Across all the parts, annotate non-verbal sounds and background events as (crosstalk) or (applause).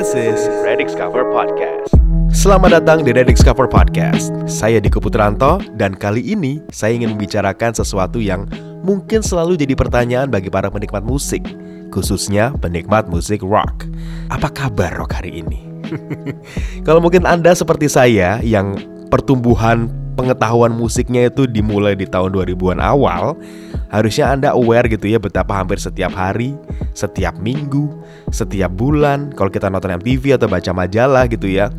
This is Redix Cover Podcast. Selamat datang di Redix Cover Podcast. Saya Diko Putranto dan kali ini saya ingin membicarakan sesuatu yang mungkin selalu jadi pertanyaan bagi para penikmat musik, khususnya penikmat musik rock. Apa kabar rock hari ini? (laughs) Kalau mungkin Anda seperti saya yang pertumbuhan pengetahuan musiknya itu dimulai di tahun 2000-an awal, harusnya Anda aware gitu ya betapa hampir setiap hari, setiap minggu, setiap bulan, kalau kita nonton MTV atau baca majalah gitu ya,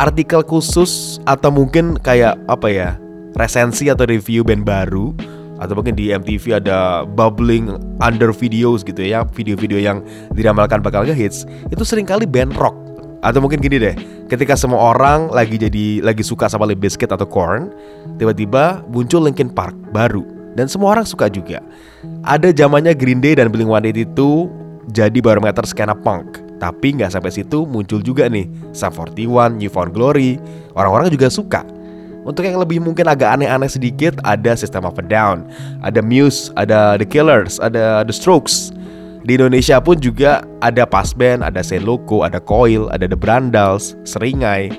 artikel khusus atau mungkin kayak apa ya, resensi atau review band baru atau mungkin di MTV ada bubbling under videos gitu ya, video-video yang diramalkan bakal ngehits, itu sering kali band rock atau mungkin gini deh, ketika semua orang lagi jadi lagi suka sama Limp Bizkit atau Korn, tiba-tiba muncul Linkin Park baru dan semua orang suka juga. Ada zamannya Green Day dan Blink-182 jadi barometer skena punk. Tapi nggak sampai situ muncul juga nih Sum 41, New Found Glory. Orang-orang juga suka. Untuk yang lebih mungkin agak aneh-aneh sedikit ada System of a Down, ada Muse, ada The Killers, ada The Strokes. Di Indonesia pun juga ada Pas Band, ada Saint Loco, ada Coil, ada The Brandals, Seringai.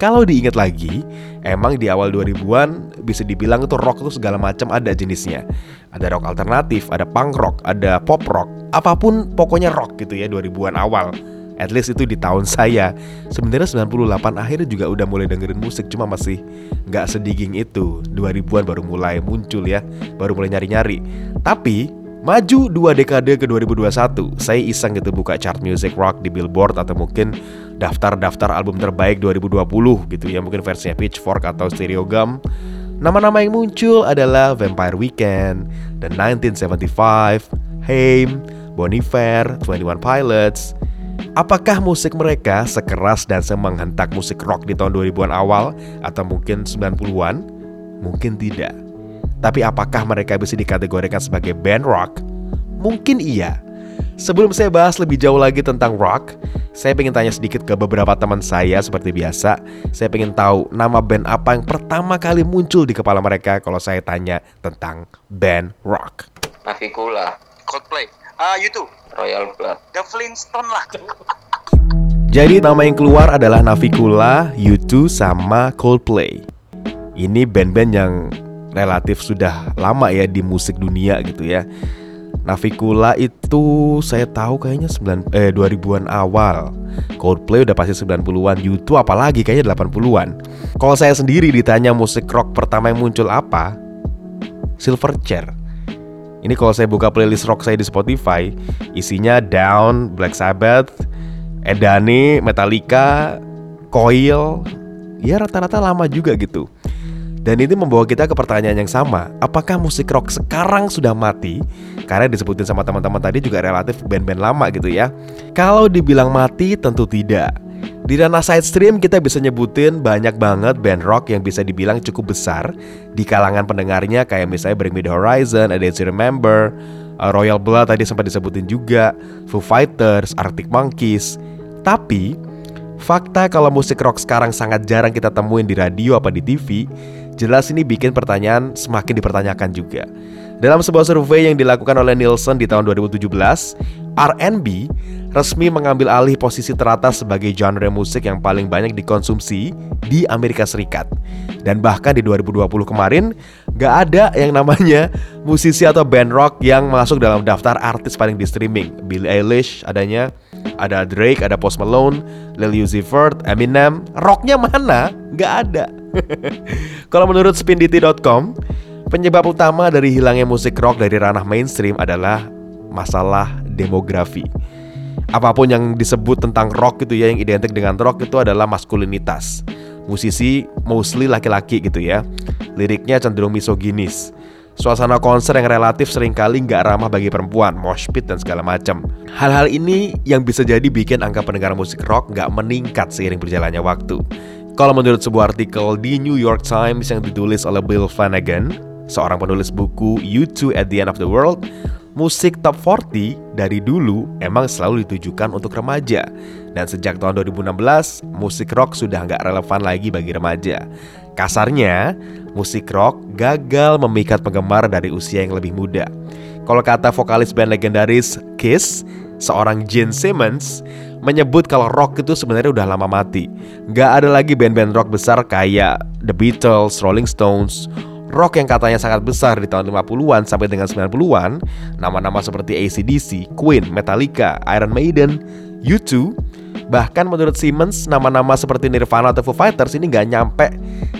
Kalau diingat lagi, emang di awal 2000-an bisa dibilang itu rock itu segala macam ada jenisnya. Ada rock alternatif, ada punk rock, ada pop rock, apa pun pokoknya rock gitu ya 2000-an awal. At least itu di tahun saya. Sebenarnya 98 akhirnya juga udah mulai dengerin musik, cuma masih nggak sediging itu. 2000-an baru mulai muncul ya, baru mulai nyari-nyari. Tapi Maju dua dekade ke 2021, saya iseng gitu buka chart music rock di Billboard atau mungkin daftar-daftar album terbaik 2020 gitu ya, mungkin versinya Pitchfork atau Stereogum. Nama-nama yang muncul adalah Vampire Weekend, The 1975, Haim, Bon Iver, 21 Pilots. Apakah musik mereka sekeras dan semenghentak musik rock di tahun 2000-an awal atau mungkin 90-an? Mungkin tidak. Tapi apakah mereka bisa dikategorikan sebagai band rock? Mungkin iya. Sebelum saya bahas lebih jauh lagi tentang rock, saya pengen tanya sedikit ke beberapa teman saya seperti biasa. Saya pengen tahu nama band apa yang pertama kali muncul di kepala mereka kalau saya tanya tentang band rock. Navikula, Coldplay. Ah, YouTube. Royal Blood. The Flintstone lah. (laughs) Jadi nama yang keluar adalah Navikula, U2 sama Coldplay. Ini band-band yang relatif sudah lama ya di musik dunia gitu ya. Navikula itu saya tahu kayaknya 9 eh 2000-an awal. Coldplay udah pasti 90-an, U2 apalagi kayaknya 80-an. Kalau saya sendiri ditanya musik rock pertama yang muncul apa? Silverchair. Ini kalau saya buka playlist rock saya di Spotify, isinya Down, Black Sabbath, Edane, Metallica, Coil, ya rata-rata lama juga gitu. Dan ini membawa kita ke pertanyaan yang sama Apakah musik rock sekarang sudah mati? Karena disebutin sama teman-teman tadi juga relatif band-band lama gitu ya Kalau dibilang mati tentu tidak di ranah side stream kita bisa nyebutin banyak banget band rock yang bisa dibilang cukup besar di kalangan pendengarnya kayak misalnya Bring Me The Horizon, Ada You Remember, uh, Royal Blood tadi sempat disebutin juga, Foo Fighters, Arctic Monkeys. Tapi fakta kalau musik rock sekarang sangat jarang kita temuin di radio apa di TV, Jelas ini bikin pertanyaan semakin dipertanyakan juga. Dalam sebuah survei yang dilakukan oleh Nielsen di tahun 2017, R&B resmi mengambil alih posisi teratas sebagai genre musik yang paling banyak dikonsumsi di Amerika Serikat. Dan bahkan di 2020 kemarin, gak ada yang namanya musisi atau band rock yang masuk dalam daftar artis paling di streaming. Billie Eilish adanya, ada Drake, ada Post Malone, Lil Uzi Vert, Eminem. Rocknya mana? Gak ada. Kalau menurut spinditi.com, penyebab utama dari hilangnya musik rock dari ranah mainstream adalah masalah demografi. Apa pun yang disebut tentang rock itu ya yang identik dengan rock itu adalah maskulinitas. Musisi mostly laki-laki gitu ya. Liriknya cenderung misoginis. Suasana konser yang relatif sering kali nggak ramah bagi perempuan, mosh pit dan segala macam. Hal-hal ini yang bisa jadi bikin angka pendengar musik rock nggak meningkat seiring berjalannya waktu. Kalau menurut sebuah artikel di New York Times yang ditulis oleh Bill Flanagan, seorang penulis buku U2 at the End of the World, musik top 40 dari dulu emang selalu ditujukan untuk remaja. Dan sejak tahun 2016, musik rock sudah nggak relevan lagi bagi remaja. Kasarnya, musik rock gagal memikat penggemar dari usia yang lebih muda. Kalau kata vokalis band legendaris Kiss, seorang Gene Simmons, menyebut kalau rock itu sebenarnya udah lama mati. Gak ada lagi band-band rock besar kayak The Beatles, Rolling Stones, rock yang katanya sangat besar di tahun 50-an sampai dengan 90-an, nama-nama seperti ACDC, Queen, Metallica, Iron Maiden, U2, bahkan menurut Simmons nama-nama seperti Nirvana atau Foo Fighters ini gak nyampe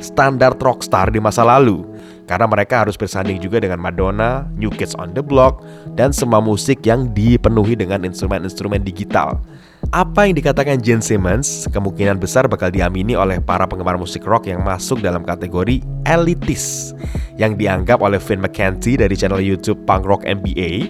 standar rockstar di masa lalu karena mereka harus bersanding juga dengan Madonna, New Kids on the Block, dan semua musik yang dipenuhi dengan instrumen-instrumen digital. Apa yang dikatakan Gene Simmons kemungkinan besar bakal diamini oleh para penggemar musik rock yang masuk dalam kategori elitis yang dianggap oleh Vin McKenty dari channel YouTube Punk Rock MBA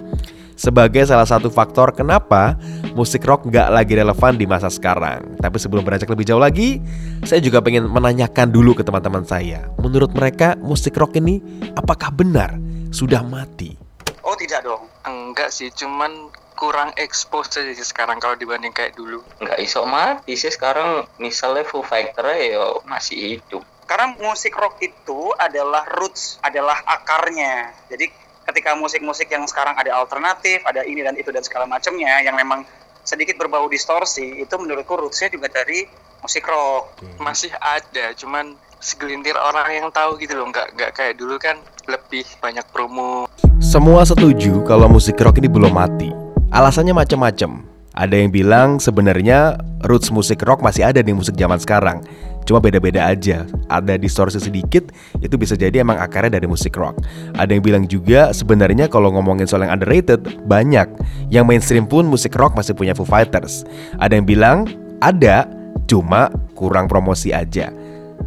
sebagai salah satu faktor kenapa musik rock nggak lagi relevan di masa sekarang. Tapi sebelum beranjak lebih jauh lagi, saya juga pengen menanyakan dulu ke teman-teman saya. Menurut mereka musik rock ini apakah benar sudah mati? Oh tidak dong. Enggak sih, cuman kurang expose aja sih sekarang kalau dibanding kayak dulu. Nggak iso mati sih sekarang misalnya Foo Fighter ya masih hidup. Karena musik rock itu adalah roots, adalah akarnya. Jadi ketika musik-musik yang sekarang ada alternatif, ada ini dan itu dan segala macamnya yang memang sedikit berbau distorsi, itu menurutku rootsnya juga dari musik rock. Masih ada, cuman segelintir orang yang tahu gitu loh, nggak nggak kayak dulu kan lebih banyak promo. Semua setuju kalau musik rock ini belum mati. Alasannya macam-macam. Ada yang bilang sebenarnya roots musik rock masih ada di musik zaman sekarang. Cuma beda-beda aja. Ada distorsi sedikit, itu bisa jadi emang akarnya dari musik rock. Ada yang bilang juga sebenarnya kalau ngomongin soal yang underrated, banyak. Yang mainstream pun musik rock masih punya Foo Fighters. Ada yang bilang ada, cuma kurang promosi aja.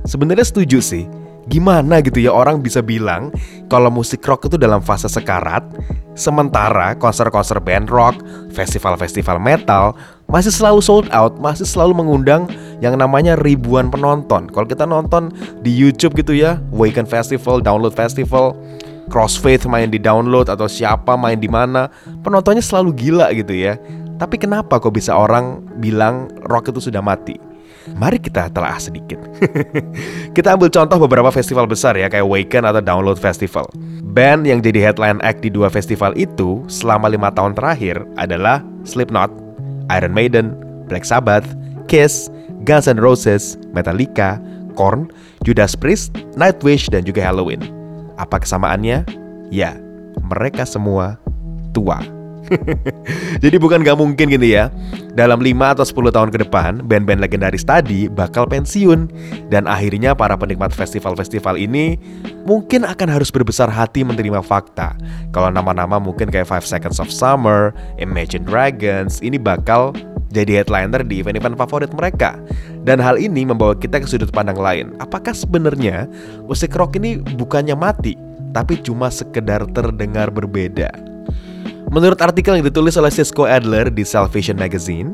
Sebenarnya setuju sih. Gimana gitu ya orang bisa bilang kalau musik rock itu dalam fase sekarat, sementara konser-konser band rock, festival-festival metal masih selalu sold out, masih selalu mengundang yang namanya ribuan penonton. Kalau kita nonton di YouTube gitu ya, Waken Festival, Download Festival, Crossfaith main di download atau siapa main di mana, penontonnya selalu gila gitu ya. Tapi kenapa kok bisa orang bilang rock itu sudah mati? Mari kita telah sedikit. (laughs) kita ambil contoh beberapa festival besar ya kayak Waken atau Download Festival. Band yang jadi headline act di dua festival itu selama lima tahun terakhir adalah Slipknot, Iron Maiden, Black Sabbath, Kiss, Guns N' Roses, Metallica, Korn, Judas Priest, Nightwish, dan juga Halloween. Apa kesamaannya? Ya, mereka semua tua. (laughs) Jadi bukan gak mungkin gini ya. Dalam 5 atau 10 tahun ke depan Band-band legendaris tadi bakal pensiun. Dan akhirnya para penikmat festival-festival ini Mungkin akan harus berbesar hati menerima fakta. Kalau nama-nama mungkin kayak Five Seconds of Summer Imagine Dragons Ini bakal jadi headliner di event-event favorit mereka. Dan hal ini membawa kita ke sudut pandang lain. Apakah sebenarnya musik rock ini bukannya mati Tapi cuma sekedar terdengar berbeda Menurut artikel yang ditulis oleh Cisco Adler di Salvation Magazine,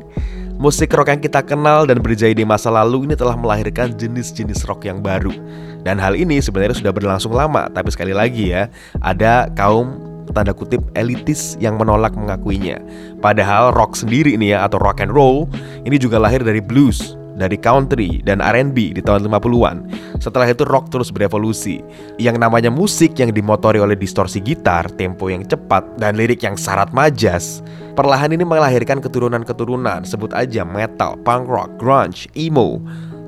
musik rock yang kita kenal dan berjaya di masa lalu ini telah melahirkan jenis-jenis rock yang baru. Dan hal ini sebenarnya sudah berlangsung lama, tapi sekali lagi ya, ada kaum tanda kutip elitis yang menolak mengakuinya. Padahal rock sendiri ini ya atau rock and roll ini juga lahir dari blues, dari country dan R&B di tahun 50-an. Setelah itu rock terus berevolusi. Yang namanya musik yang dimotori oleh distorsi gitar, tempo yang cepat, dan lirik yang syarat majas, perlahan ini melahirkan keturunan-keturunan, sebut aja metal, punk rock, grunge, emo,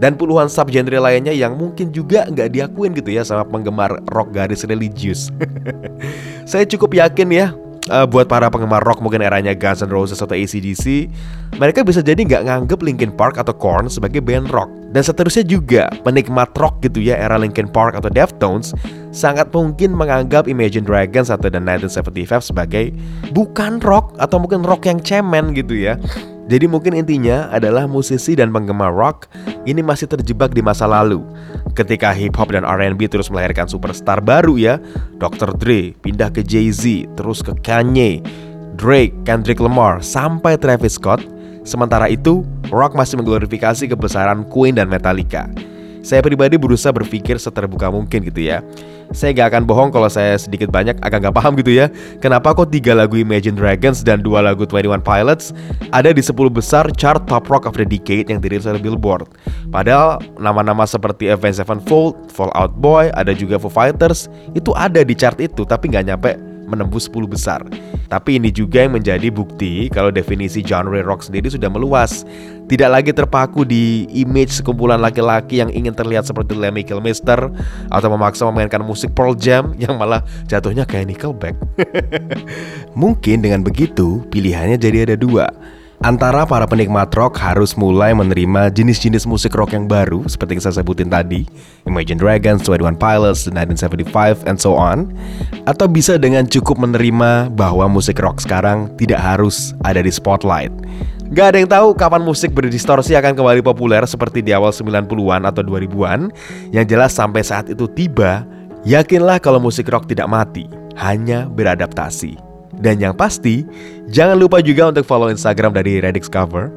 dan puluhan subgenre lainnya yang mungkin juga nggak diakuin gitu ya sama penggemar rock garis religius. (laughs) Saya cukup yakin ya uh, buat para penggemar rock mungkin eranya Guns N' Roses atau ACDC, mereka bisa jadi nggak nganggep Linkin Park atau Korn sebagai band rock. Dan seterusnya juga, penikmat rock gitu ya era Linkin Park atau Deftones sangat mungkin menganggap Imagine Dragons atau The 1975 sebagai bukan rock atau mungkin rock yang cemen gitu ya. Jadi mungkin intinya adalah musisi dan penggemar rock ini masih terjebak di masa lalu. Ketika hip hop dan R&B terus melahirkan superstar baru ya, Dr. Dre pindah ke Jay-Z, terus ke Kanye, Drake, Kendrick Lamar, sampai Travis Scott. Sementara itu, rock masih mengglorifikasi kebesaran Queen dan Metallica. Saya pribadi berusaha berpikir seterbuka mungkin gitu ya. Saya gak akan bohong kalau saya sedikit banyak agak gak paham gitu ya. Kenapa kok tiga lagu Imagine Dragons dan dua lagu 21 Pilots ada di 10 besar chart top rock of the decade yang dirilis oleh Billboard. Padahal nama-nama seperti Avenged Sevenfold, Fall Out Boy, ada juga Foo Fighters itu ada di chart itu tapi nggak nyampe menembus 10 besar. Tapi ini juga yang menjadi bukti kalau definisi genre rock sendiri sudah meluas. Tidak lagi terpaku di image sekumpulan laki-laki yang ingin terlihat seperti Lemmy Kilmister atau memaksa memainkan musik Pearl Jam yang malah jatuhnya kayak Nickelback. (laughs) Mungkin dengan begitu pilihannya jadi ada dua Antara para penikmat rock harus mulai menerima jenis-jenis musik rock yang baru seperti yang saya sebutin tadi, Imagine Dragons, 21 Pilots, 1975, and so on, atau bisa dengan cukup menerima bahwa musik rock sekarang tidak harus ada di spotlight. Gak ada yang tahu kapan musik berdistorsi akan kembali populer seperti di awal 90-an atau 2000-an. Yang jelas sampai saat itu tiba, yakinlah kalau musik rock tidak mati, hanya beradaptasi. Dan yang pasti, jangan lupa juga untuk follow Instagram dari Redix Cover.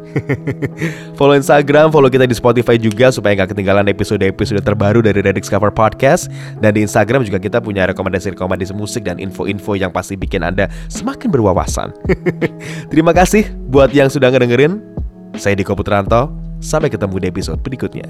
(laughs) follow Instagram, follow kita di Spotify juga supaya nggak ketinggalan episode-episode terbaru dari Redix Cover Podcast. Dan di Instagram juga kita punya rekomendasi-rekomendasi musik dan info-info yang pasti bikin Anda semakin berwawasan. (laughs) Terima kasih buat yang sudah ngedengerin. Saya Diko Putranto. Sampai ketemu di episode berikutnya.